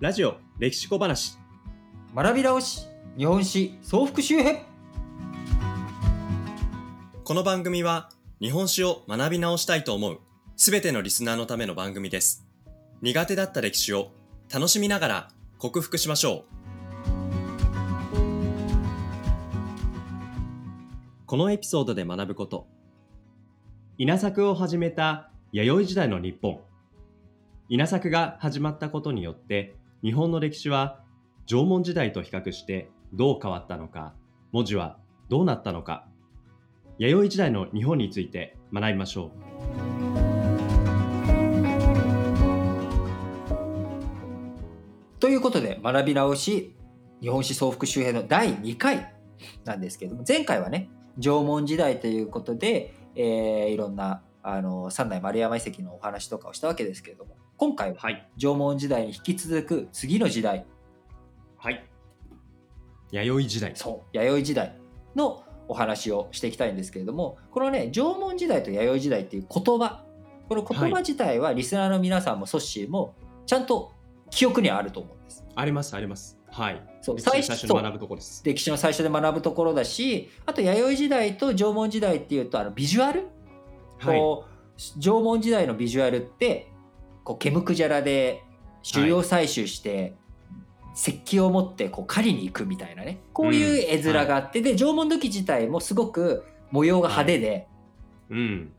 ラジオ歴史小話。学び直し日本史総復習編。この番組は日本史を学び直したいと思うすべてのリスナーのための番組です。苦手だった歴史を楽しみながら克服しましょう。このエピソードで学ぶこと。稲作を始めた弥生時代の日本。稲作が始まったことによって日本の歴史は縄文時代と比較してどう変わったのか文字はどうなったのか。弥生時代の日本について学びましょう。ということで学び直し日本史総復習編の第2回なんですけれども前回はね縄文時代ということで、えーいろんなあの三代丸山遺跡のお話とかをしたわけですけれども今回ははい。縄文時代に引き続く次の時代。はい。弥生時代。そう弥生時代のお話をしていきたいんですけれどもこのね縄文時代と弥生時代っていう言葉この言葉自体はリスナーの皆さんもソッシーもちゃんと記憶にはあると思うんです。ありますあります。はい。そう歴史の最初最初に学ぶところです。歴史の最初で学ぶところだしあと弥生時代と縄文時代っていうとあのビジュアル、はい。こう縄文時代のビジュアルってこう毛むくじゃらで狩猟採集して、石器を持ってこう狩りに行くみたいなね。こういう絵面があって、で縄文土器自体もすごく模様が派手で、うん。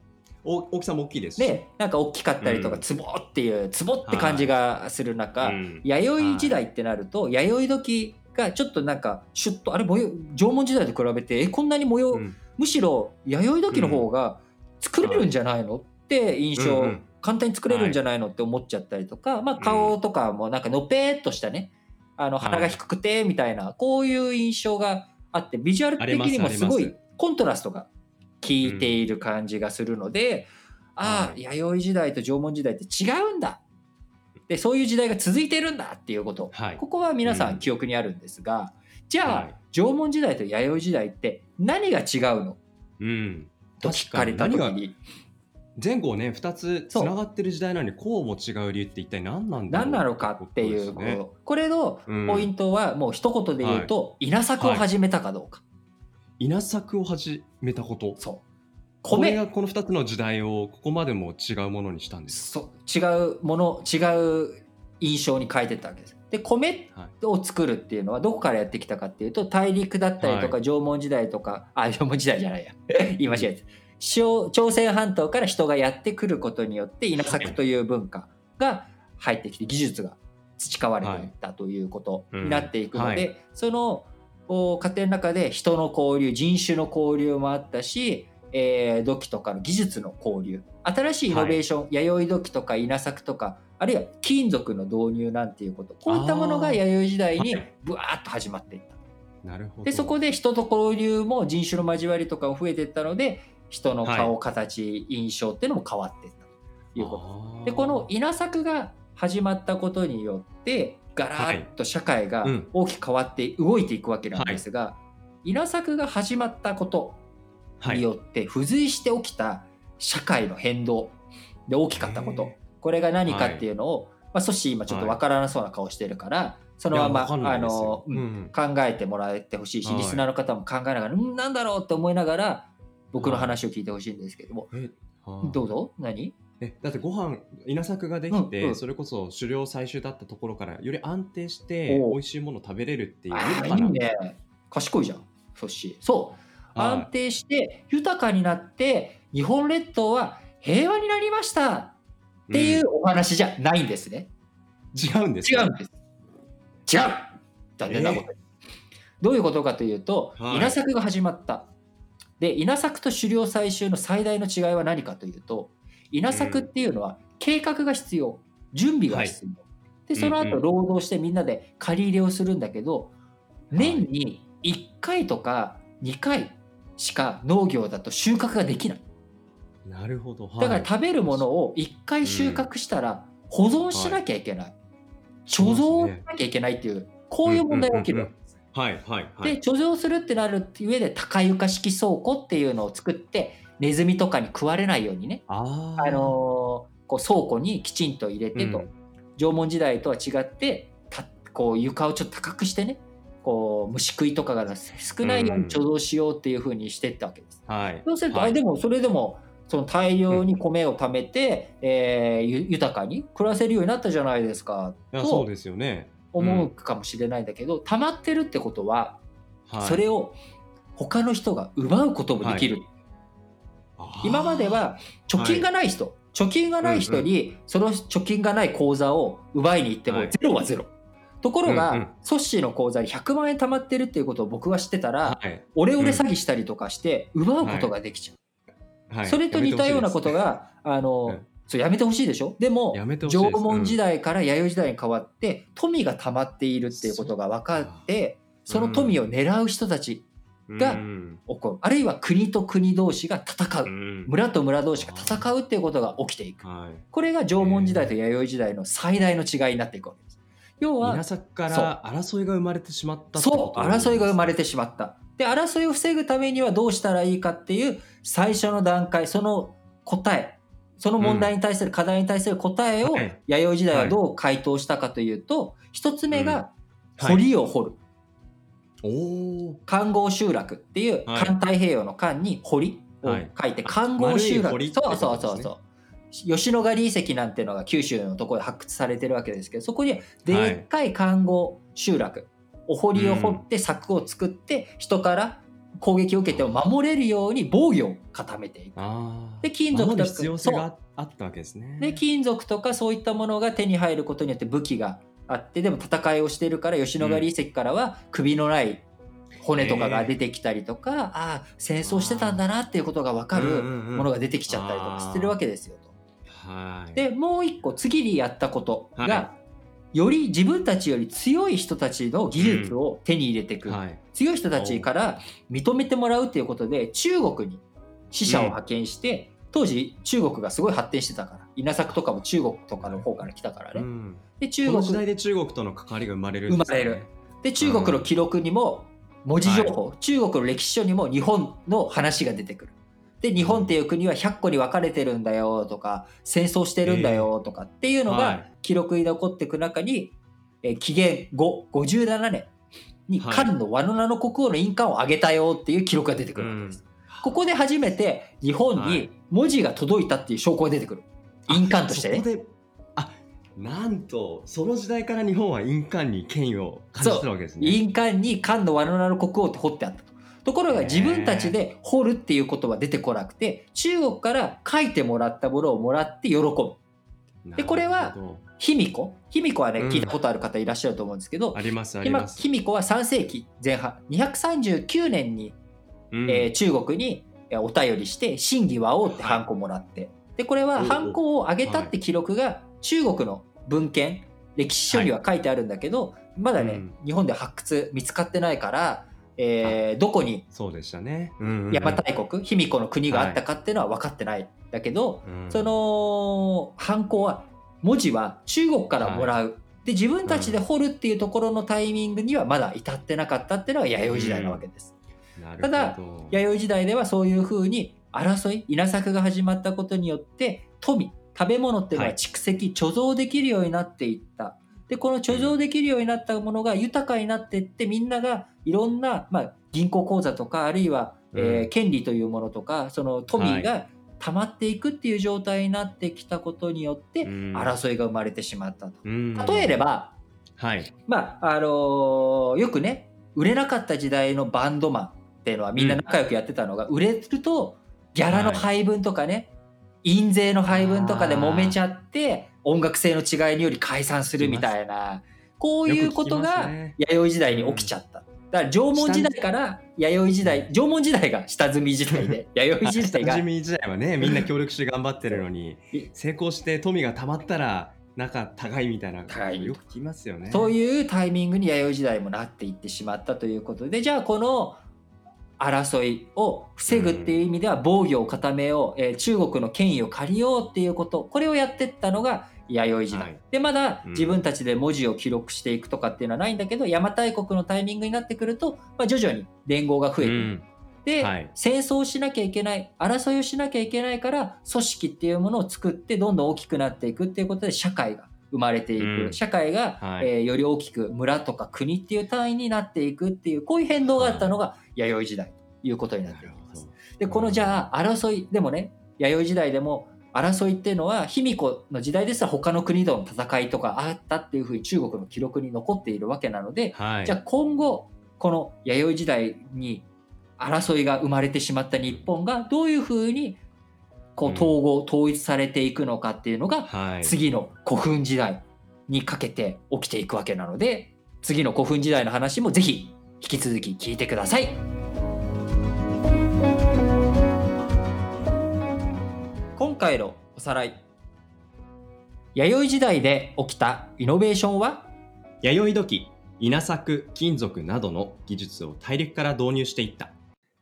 お大きさも大きいですし。でなんか大きかったりとか、うん。ツボっていうツボって感じがする中、うん。弥生時代ってなると、弥生時がちょっとなんかシュッとあれ模様縄文時代と比べてえこんなに模様、うん。むしろ弥生時の方が作れるんじゃないのって印象、うんうん簡単に作れるんじゃないのって思っちゃったりとか、まあ、顔とかもなんかのぺーっとしたね。あの鼻が低くてみたいなこういう印象があってビジュアル的にもすごいコントラストが効いている感じがするので、ああはい。弥生時代と縄文時代って違うんだ。でそういう時代が続いてるんだっていうこと。はい。ここは皆さうんん。記憶にあるんですが、じゃあ、はい。縄文時代と弥生時代って何が違うの？うん。と聞かれた時に前後ね2つつながってる時代なのにこうも違う理由って一体何なんだろう何なのかっていうねこれのうん。ポイントはもう一言で言うと、稲作を始めたかどうか、稲作を始めたこと。そう。これ米がこの2つの時代をここまでも違うものにしたんです。そう。違うもの違う印象に変えてったわけです。で米はいを作るっていうのはどこからやってきたかっていうと大陸だったりとかは縄文時代とか、あ縄文時代じゃないや。言い間違え朝鮮半島から人がやってくることによって稲作という文化が入ってきて技術が培われていったということになっていくので、そのお家庭の中で人の交流人種の交流もあったし、えー土器とかの技術の交流新しいイノベーション、弥生土器とか稲作とかあるいは金属の導入なんていうことこういったものが弥生時代にはい。ブワーッと始まっていった。なるほど。でそこで人と交流も人種の交わりとかも増えていったので人の顔、は形印象っていうのも変わっていったということ。でこの稲作が始まったことによってガラッと社会がうん。大きく変わって動いていくわけなんですが、稲作が始まったことはいによって付随して起きた社会の変動で大きかったこと。へこれが何かっていうのを、まあ、ソシ今ちょっとわからなそうな顔してるから、そのままあの、考えてもらってほしいし、はい。リスナーの方も考えながら、んなんだろうって思いながら僕の話を聞いてほしいんですけども、えはあどうぞ？何？えだってご飯稲作ができて、うんうん。それこそ狩猟採集だったところからより安定して美味しいものを食べれるっていういいね。賢いじゃんソシそうはい。安定して豊かになって日本列島は平和になりましたっていうお話じゃないんですね、うん違うんですか？違うんです。違う。残念なことに、どういうことかというと、はい。稲作が始まったで稲作と狩猟採集の最大の違いは何かというと稲作っていうのは計画が必要準備が必要、でその後うんうん。労働してみんなで借り入れをするんだけど、い。年に1回とか2回しか農業だと収穫ができない。なるほど、はい。だから食べるものを1回収穫したら保存しなきゃいけない、貯蔵しなきゃいけないっていうこういう問題が起きる。はいはいはい。で貯蔵するってなる上で高床式倉庫っていうのを作ってネズミとかに食われないようにね、あー。あのーこう倉庫にきちんと入れてと、うん。縄文時代とは違ってこう床をちょっと高くしてねこう虫食いとかが少ないように貯蔵しようっていうふうにしていったわけです。はい。そうすると、はい。あでもそれでもその大量に米を貯めて、えーゆ豊かに暮らせるようになったじゃないですかそうですよね。思うかもしれないんだけど、溜まってるってことははい、それを他の人が奪うこともできる、あー。今までは貯金がない人、貯金がない人にその貯金がない口座を奪いに行ってもはい。ゼロはゼロ。ところが、うんうん。ソッシーの口座に100万円貯まってるっていうことを僕は知ってたら、はい。オレオレ詐欺したりとかして奪うことができちゃう。はい、それと似たようなことが、あの、うんそうやめてほしいでしょ？でも縄文時代から弥生時代に変わって富が溜まっているっていうことが分かってその富を狙う人たちがうん。起こる。あるいは国と国同士が戦う。うん。村と村同士が戦うっていうことが起きていく。はい、これが縄文時代と弥生時代の最大の違いになっていくわけです。要は稲作から争いが生まれてしまったそう争いが生まれててしまった。で争いを防ぐためにはどうしたらいいかっていう最初の段階その答えその問題に対する課題に対する答えをはい弥生時代はどう回答したかというと一つ目がはい堀を掘る。お合集落っていうはい。環太平洋の環に堀をはい。書いて環合集落そうそうそうそう。吉野ヶ里遺跡なんていうのが九州のところで発掘されてるわけですけどそこにでっかい環合集落お堀を掘って柵を作って人から攻撃を受けても守れるように防御を固めていく。で金属とかあったわけですね。で金属とかそういったものが手に入ることによって武器があってでも戦いをしているから吉野ヶ里遺跡からは首のない骨とかが出てきたりとか、ああ戦争してたんだなっていうことが分かるものが出てきちゃったりとかしてるわけですよと。はい。でもう一個次にやったことが、はより自分たちより強い人たちの技術を手に入れていく、はい。強い人たちから認めてもらうっていうことで中国に死者を派遣して、当時中国がすごい発展してたから。稲作とかも中国とかの方から来たからね。うん。で中この時代国で中国との関わりが生まれるんですね。生まれる。で中国の記録にも文字情報、中国の歴史書にも日本の話が出てくる。で日本っていう国は100個に分かれてるんだよとか戦争してるんだよとかっていうのはがい。記録に残っていく中に、えー紀元後57年にはい。漢の和の名の国王の印鑑をあげたよっていう記録が出てくるわけです。ここで初めて日本にはい。文字が届いたっていう証拠が出てくる。印鑑としてね。なんとその時代から日本は印鑑に権威を感じてたわけですね。印鑑に漢の和の名の国王って彫ってあったと。ところが自分たちで彫るっていうことは出てこなくて中国から書いてもらったものをもらって喜ぶ。でこれは卑弥呼？卑弥呼はねうん。聞いたことある方いらっしゃると思うんですけど、あります卑弥呼は3世紀前半239年に、うん。えー中国にえーお便りして真偽和王ってハンコもらって、でこれはハンコをあげたって記録が中国の文献歴史書には書いてあるんだけど、まだね、うん。日本で発掘見つかってないから、えーどこに？そうでしたね。うんうんうん。邪馬台国？卑弥呼の国があったかっていうのは分かってないんだけど、うん。そのハンコは文字は中国からもらう、で自分たちで彫るっていうところのタイミングにはまだ至ってなかったっていうのが弥生時代なわけです。なるほど。ただ弥生時代ではそういうふうに争い稲作が始まったことによって富食べ物っていうのははい蓄積、貯蔵できるようになっていった。でこの貯蔵できるようになったものが豊かになっていってみんながいろんな、まあ、銀行口座とかあるいは、えーうん権利というものとかその富が溜まっていくっていう状態になってきたことによってうん。争いが生まれてしまったと。うん。例えれば、はい。まああのーよくね売れなかった時代のバンドマンっていうのはみんな仲良くやってたのが、売れるとギャラの配分とかね、印税の配分とかで揉めちゃって音楽性の違いにより解散するみたいなこういうことがね。弥生時代に起きちゃった。だから縄文時代から弥生時代縄文時代が下積み時代で弥生時代が下積み時代はねみんな協力して頑張ってるのにい成功して富がたまったら仲高いみたいな。よく聞きますよね。そういうタイミングに弥生時代もなっていってしまったということでじゃあこの争いを防ぐっていう意味では防御を固めよう、えー中国の権威を借りようっていうこと。これをやってったのが弥生時代、はい。でまだうん。自分たちで文字を記録していくとかっていうのはないんだけど邪馬台国のタイミングになってくると、まあ、徐々に連合が増えていく、うん。で、はい。戦争をしなきゃいけない争いをしなきゃいけないから組織っていうものを作ってどんどん大きくなっていくっていうことで社会が生まれていく、うん社会が、はいえーより大きく村とか国っていう単位になっていくっていうこういう変動があったのが弥生時代ということになっていきます。でこのじゃあ争いでもね弥生時代でも争いっていうのは卑弥呼の時代ですら他の国との戦いとかあったっていうふうに中国の記録に残っているわけなので、はい。じゃあ今後この弥生時代に争いが生まれてしまった日本がどういうふうにこううん統合、統一されていくのかっていうのがはい。次の古墳時代にかけて起きていくわけなので次の古墳時代の話もぜひ引き続き聞いてください。今回のおさらい弥生時代で起きたイノベーションは？弥生土器、稲作、金属などの技術を大陸から導入していった。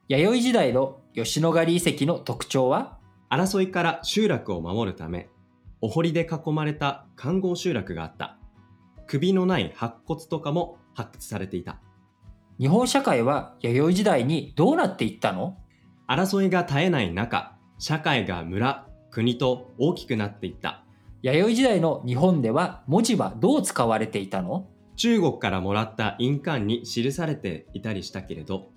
弥生時代の吉野ヶ里遺跡の特徴は？争いから集落を守るため、お堀で囲まれた環合集落があった。首のない白骨とかも発掘されていた。日本社会は弥生時代にどうなっていったの？争いが絶えない中、社会が村、国と大きくなっていった。弥生時代の日本では文字はどう使われていたの？中国からもらった印鑑に記されていたりしたけれど、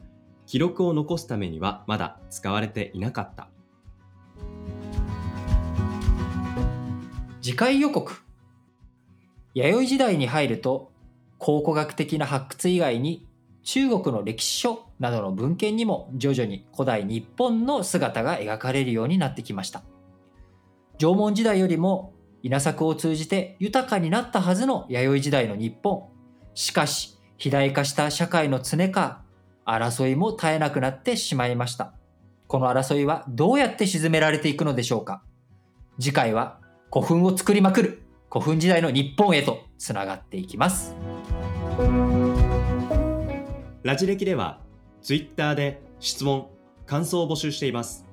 記録を残すためにはまだ使われていなかった。次回予告。弥生時代に入ると考古学的な発掘以外に中国の歴史書などの文献にも徐々に古代日本の姿が描かれるようになってきました。縄文時代よりも稲作を通じて豊かになったはずの弥生時代の日本。しかし肥大化した社会の常か争いも絶えなくなってしまいました。この争いはどうやって鎮められていくのでしょうか。次回は古墳を作りまくる古墳時代の日本へとつながっていきますラジ歴では、ツイッターで質問、感想を募集しています。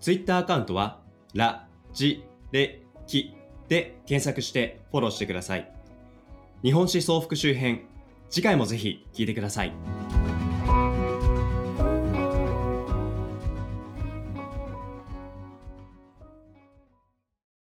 ツイッターアカウントは、ラジレキで検索してフォローしてください。日本史総復習編、次回もぜひ聞いてください。